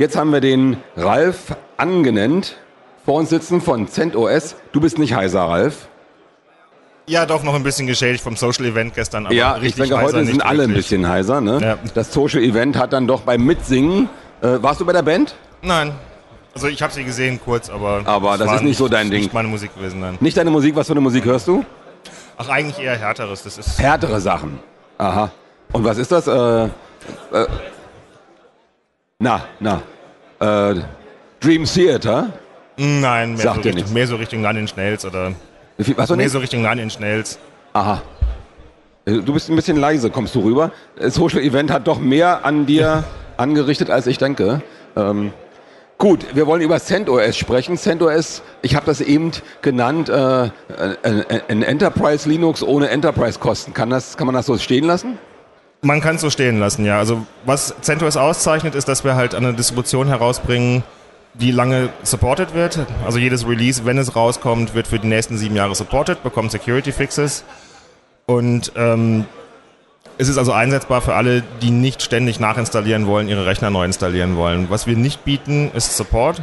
Jetzt haben wir den Ralf angenannt, vor uns sitzen von CentOS. Du bist nicht heiser, Ralf. Ja, doch noch ein bisschen geschädigt vom Social Event gestern. Aber ja, ich denke, heute sind alle wirklich. ein bisschen heiser. Ne? Ja. Das Social Event hat dann doch beim Mitsingen. Äh, warst du bei der Band? Nein. Also ich habe sie gesehen kurz, aber. Aber das, das ist nicht so dein Ding. Nicht meine Musik gewesen, nein. Nicht deine Musik. Was für eine Musik hörst du? Ach, eigentlich eher härteres. Das ist Härtere Sachen. Aha. Und was ist das? Äh, äh, na, na. Äh, Dream Theater? Nein, mehr, so Richtung, mehr so Richtung Nine Inch Nails oder was mehr nicht? so Richtung Nine Inch Nails. Aha. Äh, du bist ein bisschen leise, kommst du rüber. Das Social Event hat doch mehr an dir angerichtet, als ich denke. Ähm, gut, wir wollen über CentOS sprechen. CentOS, ich habe das eben genannt, äh, ein, ein Enterprise Linux ohne Enterprise-Kosten. Kann, kann man das so stehen lassen? Man kann es so stehen lassen, ja. Also was CentOS auszeichnet, ist, dass wir halt eine Distribution herausbringen, die lange supported wird. Also jedes Release, wenn es rauskommt, wird für die nächsten sieben Jahre supported, bekommt Security Fixes. Und ähm, es ist also einsetzbar für alle, die nicht ständig nachinstallieren wollen, ihre Rechner neu installieren wollen. Was wir nicht bieten, ist Support,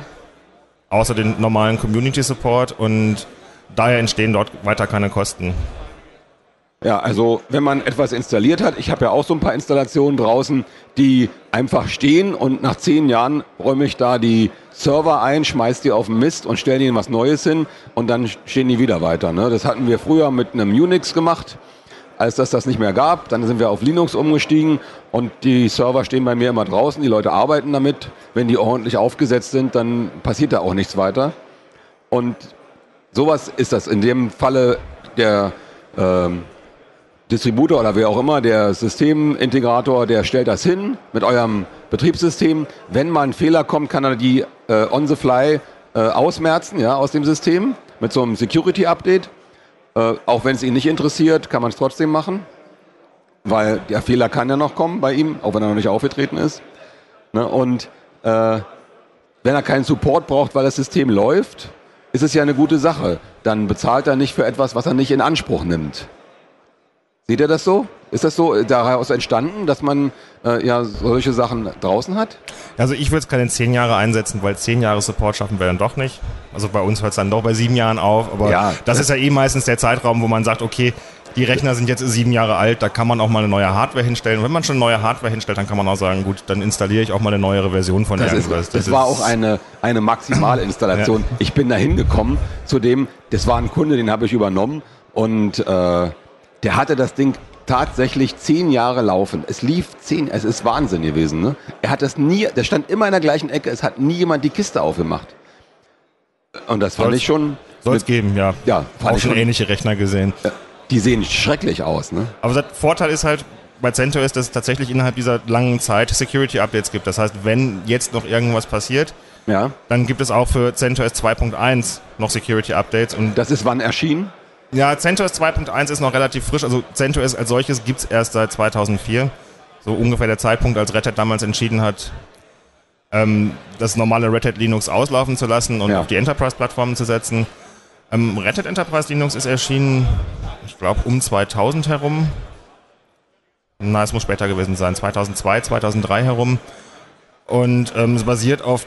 außer den normalen Community Support und daher entstehen dort weiter keine Kosten. Ja, also wenn man etwas installiert hat, ich habe ja auch so ein paar Installationen draußen, die einfach stehen und nach zehn Jahren räume ich da die Server ein, schmeiß die auf den Mist und stelle ihnen was Neues hin und dann stehen die wieder weiter. Ne? Das hatten wir früher mit einem Unix gemacht, als das das nicht mehr gab. Dann sind wir auf Linux umgestiegen und die Server stehen bei mir immer draußen, die Leute arbeiten damit. Wenn die ordentlich aufgesetzt sind, dann passiert da auch nichts weiter. Und sowas ist das in dem Falle der... Ähm, Distributor oder wer auch immer, der Systemintegrator, der stellt das hin mit eurem Betriebssystem. Wenn mal ein Fehler kommt, kann er die äh, on the fly äh, ausmerzen ja, aus dem System mit so einem Security-Update. Äh, auch wenn es ihn nicht interessiert, kann man es trotzdem machen, weil der Fehler kann ja noch kommen bei ihm, auch wenn er noch nicht aufgetreten ist. Ne? Und äh, wenn er keinen Support braucht, weil das System läuft, ist es ja eine gute Sache. Dann bezahlt er nicht für etwas, was er nicht in Anspruch nimmt. Seht ihr das so? Ist das so daraus entstanden, dass man äh, ja solche Sachen draußen hat? Also ich würde es keine zehn Jahre einsetzen, weil zehn Jahre Support schaffen wir dann doch nicht. Also bei uns hört es dann doch bei sieben Jahren auf. Aber ja, das ist ja eh meistens der Zeitraum, wo man sagt, okay, die Rechner sind jetzt sieben Jahre alt, da kann man auch mal eine neue Hardware hinstellen. Und wenn man schon neue Hardware hinstellt, dann kann man auch sagen, gut, dann installiere ich auch mal eine neuere Version von das der ist, Das, das war auch eine, eine Maximalinstallation. ja. Ich bin da hingekommen zu dem, das war ein Kunde, den habe ich übernommen und äh, der hatte das Ding tatsächlich zehn Jahre laufen. Es lief zehn, es ist Wahnsinn gewesen. Ne? Er hat das nie, der stand immer in der gleichen Ecke, es hat nie jemand die Kiste aufgemacht. Und das fand soll's, ich schon. Soll es geben, ja. Ja, auch schon ähnliche Rechner gesehen. Die sehen schrecklich aus, ne? Aber der Vorteil ist halt, bei CentOS, dass es tatsächlich innerhalb dieser langen Zeit Security-Updates gibt. Das heißt, wenn jetzt noch irgendwas passiert, ja. dann gibt es auch für CentOS 2.1 noch Security-Updates. Und das ist wann erschienen? Ja, CentOS 2.1 ist noch relativ frisch. Also CentOS als solches gibt es erst seit 2004. So ungefähr der Zeitpunkt, als Red Hat damals entschieden hat, ähm, das normale Red Hat Linux auslaufen zu lassen und ja. auf die Enterprise-Plattformen zu setzen. Ähm, Red Hat Enterprise Linux ist erschienen, ich glaube, um 2000 herum. Na, es muss später gewesen sein, 2002, 2003 herum. Und ähm, es basiert auf,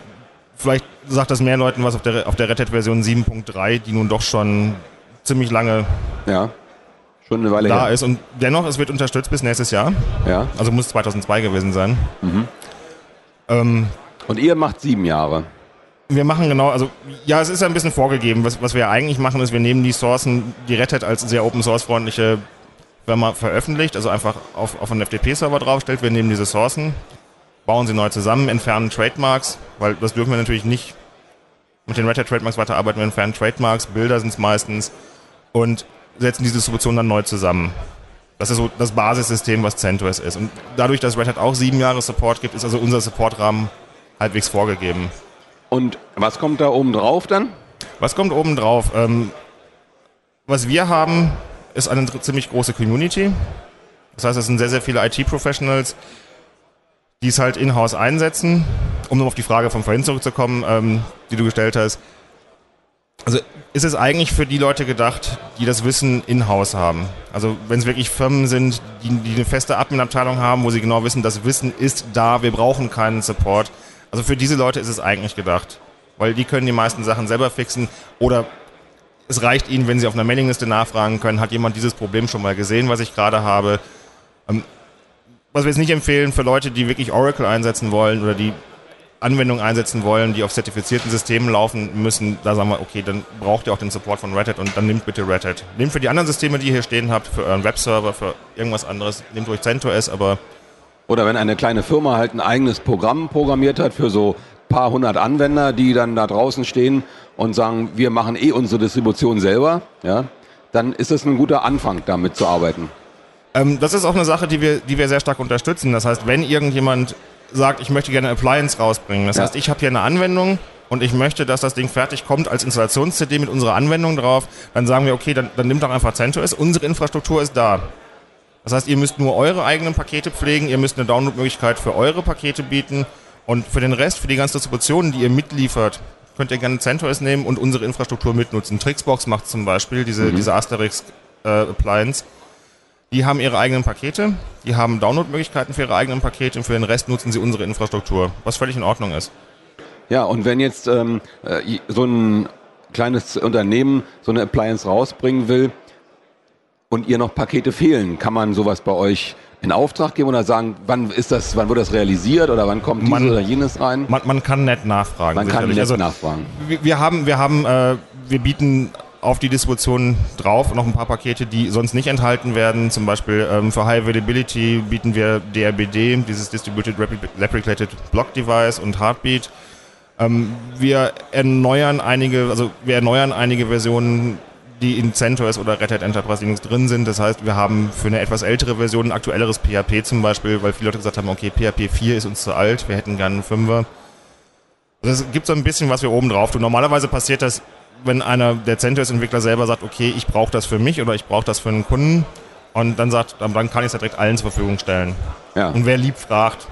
vielleicht sagt das mehr Leuten was, auf der, auf der Red Hat Version 7.3, die nun doch schon ziemlich lange ja. Schon eine Weile da her. ist. Und dennoch, es wird unterstützt bis nächstes Jahr. Ja. Also muss 2002 gewesen sein. Mhm. Ähm, und ihr macht sieben Jahre. Wir machen genau, also ja, es ist ja ein bisschen vorgegeben. Was, was wir eigentlich machen, ist, wir nehmen die Sourcen, die Red Hat als sehr Open Source freundliche Firma veröffentlicht, also einfach auf, auf einen FTP-Server draufstellt. Wir nehmen diese Sourcen, bauen sie neu zusammen, entfernen Trademarks, weil das dürfen wir natürlich nicht mit den Red Hat Trademarks weiterarbeiten, wir entfernen Trademarks, Bilder sind es meistens und setzen die Distribution dann neu zusammen. Das ist so das Basissystem, was CentOS ist. Und dadurch, dass Red Hat auch sieben Jahre Support gibt, ist also unser Supportrahmen halbwegs vorgegeben. Und was kommt da oben drauf dann? Was kommt oben drauf? Ähm, was wir haben, ist eine ziemlich große Community. Das heißt, es sind sehr, sehr viele IT-Professionals, die es halt in-house einsetzen. Um nur auf die Frage von vorhin zurückzukommen, ähm, die du gestellt hast. Also ist es eigentlich für die Leute gedacht, die das Wissen in-house haben. Also wenn es wirklich Firmen sind, die, die eine feste Admin-Abteilung haben, wo sie genau wissen, das Wissen ist da, wir brauchen keinen Support. Also für diese Leute ist es eigentlich gedacht. Weil die können die meisten Sachen selber fixen oder es reicht ihnen, wenn sie auf einer Mailingliste nachfragen können, hat jemand dieses Problem schon mal gesehen, was ich gerade habe. Ähm, was wir jetzt nicht empfehlen für Leute, die wirklich Oracle einsetzen wollen oder die Anwendungen einsetzen wollen, die auf zertifizierten Systemen laufen müssen, da sagen wir, okay, dann braucht ihr auch den Support von Red Hat und dann nehmt bitte Red Hat. Nehmt für die anderen Systeme, die ihr hier stehen habt, für euren Webserver, für irgendwas anderes, nehmt euch CentOS, aber... Oder wenn eine kleine Firma halt ein eigenes Programm programmiert hat für so paar hundert Anwender, die dann da draußen stehen und sagen, wir machen eh unsere Distribution selber, ja, dann ist das ein guter Anfang, damit zu arbeiten. Ähm, das ist auch eine Sache, die wir, die wir sehr stark unterstützen. Das heißt, wenn irgendjemand sagt, ich möchte gerne Appliance rausbringen. Das ja. heißt, ich habe hier eine Anwendung und ich möchte, dass das Ding fertig kommt als Installations-CD mit unserer Anwendung drauf, dann sagen wir, okay, dann, dann nimmt doch einfach CentOS, unsere Infrastruktur ist da. Das heißt, ihr müsst nur eure eigenen Pakete pflegen, ihr müsst eine Download-Möglichkeit für eure Pakete bieten und für den Rest, für die ganzen Distributionen, die ihr mitliefert, könnt ihr gerne CentOS nehmen und unsere Infrastruktur mitnutzen. Trixbox macht zum Beispiel diese, mhm. diese Asterix äh. Die haben ihre eigenen Pakete, die haben Download-Möglichkeiten für ihre eigenen Pakete und für den Rest nutzen sie unsere Infrastruktur, was völlig in Ordnung ist. Ja, und wenn jetzt ähm, äh, so ein kleines Unternehmen so eine Appliance rausbringen will und ihr noch Pakete fehlen, kann man sowas bei euch in Auftrag geben oder sagen, wann ist das, wann wird das realisiert oder wann kommt dieses man, oder jenes rein? Man, man, kann nett nachfragen. Man sicherlich. kann nett also, nachfragen. Wir, wir haben, wir haben, äh, wir bieten auf die Distribution drauf noch ein paar Pakete, die sonst nicht enthalten werden. Zum Beispiel ähm, für High Availability bieten wir DRBD, dieses Distributed Replicated Block Device und Heartbeat. Ähm, wir erneuern einige, also wir erneuern einige Versionen, die in CentOS oder Red Hat Enterprise Linux drin sind. Das heißt, wir haben für eine etwas ältere Version ein aktuelleres PHP zum Beispiel, weil viele Leute gesagt haben, okay, PHP 4 ist uns zu alt, wir hätten gerne einen 5er. Also es gibt so ein bisschen, was wir oben drauf tun. Normalerweise passiert das wenn einer der CentOS-Entwickler selber sagt, okay, ich brauche das für mich oder ich brauche das für einen Kunden und dann sagt, dann kann ich es ja direkt allen zur Verfügung stellen. Ja. Und wer lieb fragt,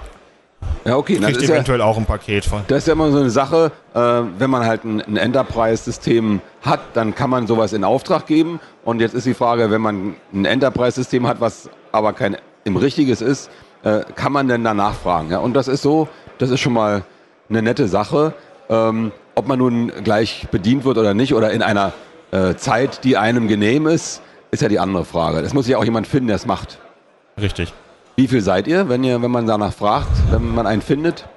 ja, okay. kriegt eventuell ja, auch ein Paket von. Das ist ja immer so eine Sache, äh, wenn man halt ein, ein Enterprise-System hat, dann kann man sowas in Auftrag geben. Und jetzt ist die Frage, wenn man ein Enterprise-System hat, was aber kein im richtiges ist, äh, kann man denn danach fragen? Ja? Und das ist so, das ist schon mal eine nette Sache. Ähm, ob man nun gleich bedient wird oder nicht oder in einer äh, Zeit, die einem genehm ist, ist ja die andere Frage. Es muss ja auch jemand finden, der es macht. Richtig. Wie viel seid ihr, wenn ihr, wenn man danach fragt, wenn man einen findet?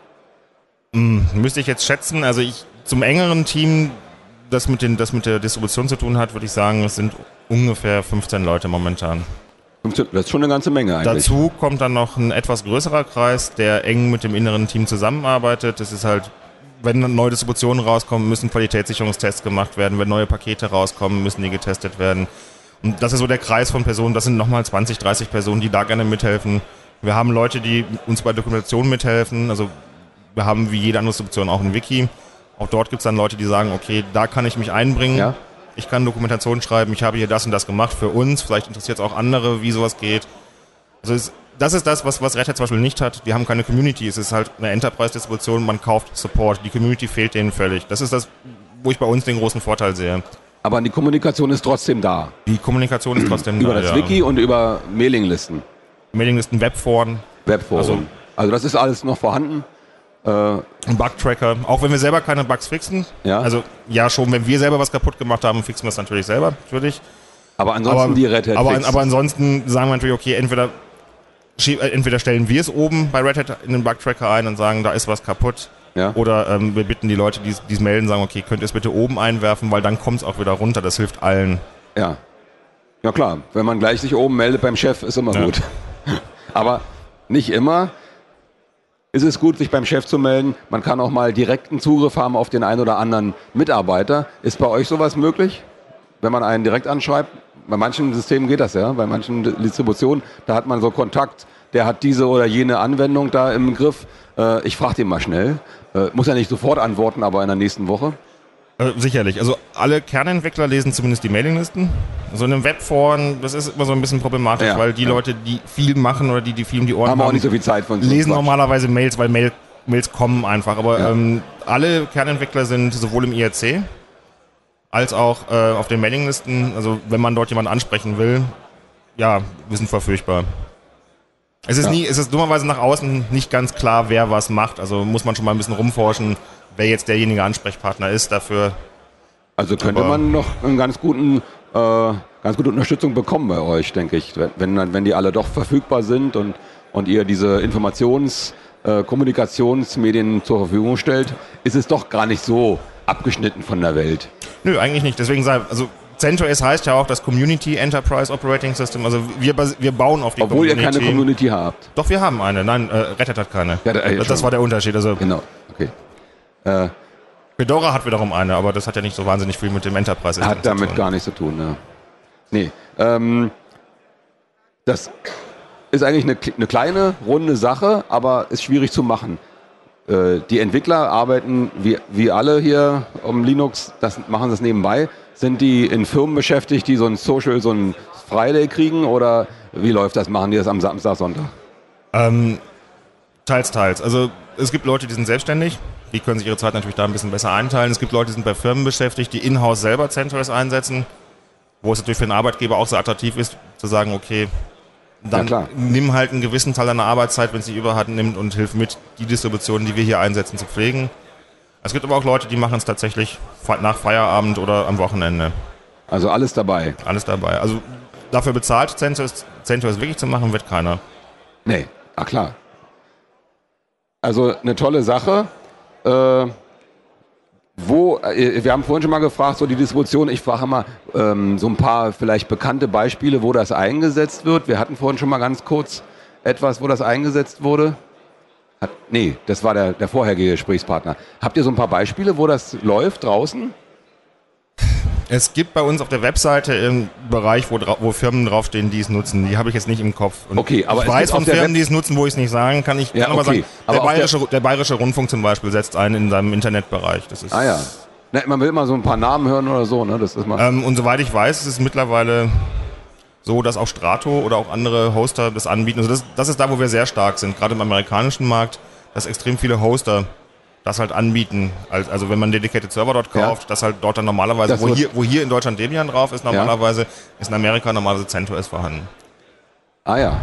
Hm, müsste ich jetzt schätzen. Also ich zum engeren Team, das mit, den, das mit der Distribution zu tun hat, würde ich sagen, es sind ungefähr 15 Leute momentan. 15, das ist schon eine ganze Menge eigentlich. Dazu kommt dann noch ein etwas größerer Kreis, der eng mit dem inneren Team zusammenarbeitet. Das ist halt wenn neue Distributionen rauskommen, müssen Qualitätssicherungstests gemacht werden. Wenn neue Pakete rauskommen, müssen die getestet werden. Und das ist so der Kreis von Personen. Das sind nochmal 20, 30 Personen, die da gerne mithelfen. Wir haben Leute, die uns bei Dokumentation mithelfen. Also wir haben wie jede andere Distribution auch ein Wiki. Auch dort gibt es dann Leute, die sagen, okay, da kann ich mich einbringen. Ja. Ich kann Dokumentation schreiben, ich habe hier das und das gemacht für uns. Vielleicht interessiert es auch andere, wie sowas geht. Also es das ist das, was, was Red Hat zum Beispiel nicht hat. Wir haben keine Community. Es ist halt eine Enterprise-Distribution, man kauft Support. Die Community fehlt denen völlig. Das ist das, wo ich bei uns den großen Vorteil sehe. Aber die Kommunikation ist trotzdem da. Die Kommunikation ist trotzdem über da. Über das ja. Wiki und über Mailinglisten. Mailinglisten, Webforen. Webforen. Also, also das ist alles noch vorhanden. Äh, ein Bug-Tracker. Auch wenn wir selber keine Bugs fixen. Ja. Also ja schon, wenn wir selber was kaputt gemacht haben, fixen wir es natürlich selber, natürlich. Aber ansonsten aber, die Red Hat aber, aber ansonsten sagen wir natürlich, okay, entweder entweder stellen wir es oben bei Red Hat in den Bug-Tracker ein und sagen, da ist was kaputt. Ja. Oder ähm, wir bitten die Leute, die es melden, sagen, okay, könnt ihr es bitte oben einwerfen, weil dann kommt es auch wieder runter. Das hilft allen. Ja. Ja klar, wenn man gleich sich oben meldet beim Chef, ist immer ja. gut. Aber nicht immer ist es gut, sich beim Chef zu melden. Man kann auch mal direkten Zugriff haben auf den einen oder anderen Mitarbeiter. Ist bei euch sowas möglich, wenn man einen direkt anschreibt? Bei manchen Systemen geht das ja, bei manchen Distributionen, da hat man so Kontakt, der hat diese oder jene Anwendung da im Griff. Äh, ich frage den mal schnell. Äh, muss ja nicht sofort antworten, aber in der nächsten Woche. Äh, sicherlich. Also alle Kernentwickler lesen zumindest die Mailinglisten. So in einem Webforen, das ist immer so ein bisschen problematisch, ja, weil die ja. Leute, die viel machen oder die, die viel um die Ohren haben, haben auch nicht so viel Zeit von lesen normalerweise Mails, weil Mail, Mails kommen einfach. Aber ja. ähm, alle Kernentwickler sind sowohl im IRC als auch äh, auf den Mailinglisten. Also wenn man dort jemanden ansprechen will, ja, wir sind verfügbar. Es ist Ja. nie, es ist dummerweise nach außen nicht ganz klar, wer was macht. Also muss man schon mal ein bisschen rumforschen, wer jetzt derjenige Ansprechpartner ist dafür. Also könnte Aber- man noch einen ganz guten, äh, ganz gute Unterstützung bekommen bei euch, denke ich. Wenn, wenn, die alle doch verfügbar sind und, und ihr diese Informations-, äh, Kommunikationsmedien zur Verfügung stellt, ist es doch gar nicht so abgeschnitten von der Welt. Nö, eigentlich nicht. Deswegen sei, also CentOS heißt ja auch das Community Enterprise Operating System. Also wir, wir bauen auf die Obwohl ihr Community. keine Community habt. Doch, wir haben eine. Nein, äh, Rettet hat keine. Ja, da- äh, das, das war der Unterschied. Also Genau, okay. Äh, Fedora hat wiederum eine, aber das hat ja nicht so wahnsinnig viel mit dem Enterprise Hat damit gar nichts zu tun, ja. Nee. Ähm, das ist eigentlich eine, eine kleine, runde Sache, aber ist schwierig zu machen. Äh, die Entwickler arbeiten wie, wie alle hier um Linux, das machen das nebenbei. Sind die in Firmen beschäftigt, die so ein Social, so ein Friday kriegen oder wie läuft das? Machen die das am Samstag, Sonntag? Ähm, teils, teils. Also es gibt Leute, die sind selbstständig, die können sich ihre Zeit natürlich da ein bisschen besser einteilen. Es gibt Leute, die sind bei Firmen beschäftigt, die in-house selber CentOS einsetzen, wo es natürlich für den Arbeitgeber auch so attraktiv ist, zu sagen, okay, dann Ja, nimm halt einen gewissen Teil deiner Arbeitszeit, wenn es die Überhand nimmt und hilf mit, die Distributionen, die wir hier einsetzen, zu pflegen. Es gibt aber auch Leute, die machen es tatsächlich nach Feierabend oder am Wochenende. Also alles dabei. Alles dabei. Also dafür bezahlt CentOS, CentOS wirklich zu machen, wird keiner. Nee, ach klar. Also eine tolle Sache. Äh, wo, äh, wir haben vorhin schon mal gefragt, so die Distribution, ich frage mal ähm, so ein paar vielleicht bekannte Beispiele, wo das eingesetzt wird. Wir hatten vorhin schon mal ganz kurz etwas, wo das eingesetzt wurde. Hat, nee, das war der, der vorherige Gesprächspartner. Habt ihr so ein paar Beispiele, wo das läuft draußen? Es gibt bei uns auf der Webseite einen Bereich, wo, wo Firmen draufstehen, die es nutzen. Die habe ich jetzt nicht im Kopf. Und Okay, aber ich es weiß von Firmen, Web- die es nutzen, wo ich es nicht sagen kann. Ich Ja, kann aber okay. sagen, Aber der, auf der- bayerische, der bayerische Rundfunk zum Beispiel setzt ein in seinem Internetbereich. Das ist, Ah ja. Na, man will immer so ein paar Namen hören oder so, ne? Das ist mal. ähm, und soweit ich weiß, ist es mittlerweile so, dass auch Strato oder auch andere Hoster das anbieten. Also das, das ist da, wo wir sehr stark sind, gerade im amerikanischen Markt, dass extrem viele Hoster das halt anbieten. Als- Also wenn man Dedicated Server dort Ja. kauft, das halt dort dann normalerweise, wo hier, wo hier in Deutschland Debian drauf ist, normalerweise ist in Amerika normalerweise CentOS vorhanden. Ah ja.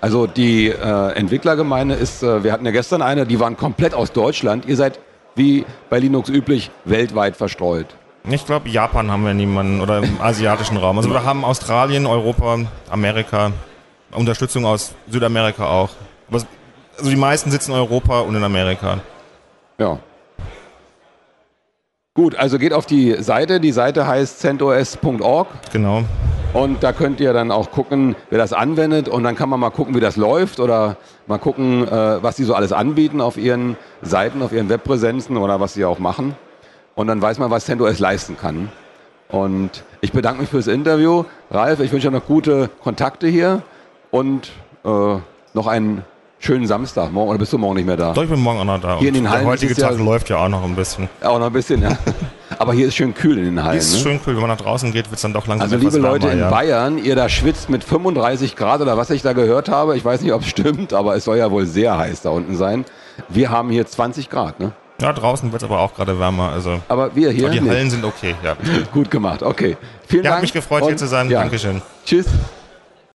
Also die äh, Entwicklergemeinde ist, äh, wir hatten ja gestern eine, die waren komplett aus Deutschland. Ihr seid wie bei Linux üblich weltweit verstreut. Ich glaube, Japan haben wir niemanden oder im asiatischen Raum. Also wir haben Australien, Europa, Amerika, Unterstützung aus Südamerika auch. Also die meisten sitzen in Europa und in Amerika. Ja. Gut, also geht auf die Seite. Die Seite heißt centos.org Genau. und da könnt ihr dann auch gucken, wer das anwendet und dann kann man mal gucken, wie das läuft oder mal gucken, äh, was sie so alles anbieten auf ihren Seiten, auf ihren Webpräsenzen oder was sie auch machen. Und dann weiß man, was CentOS leisten kann. Und ich bedanke mich fürs Interview. Ralf, ich wünsche dir noch gute Kontakte hier und äh, noch einen schönen Samstag. Morgen, oder bist du morgen nicht mehr da? Doch, ich bin morgen auch noch da. Hier in den Hallen der heutige es ja- Tag läuft ja auch noch ein bisschen. Auch noch ein bisschen, ja. Aber hier ist schön kühl in den Hallen. Ist ne? schön cool, wenn man nach draußen geht, wird es dann doch langsam Also liebe Leute wärmer, in ja. Bayern, ihr da schwitzt mit 35 Grad oder was ich da gehört habe, ich weiß nicht, ob es stimmt, aber es soll ja wohl sehr heiß da unten sein. Wir haben hier 20 Grad, ne? Ja, draußen wird es aber auch gerade wärmer. Also Aber wir hier aber die nee. Hallen sind okay, ja. gut gemacht. Okay. Vielen Ja, Dank. hat mich gefreut, hier zu sein. Ja. Dankeschön. Tschüss.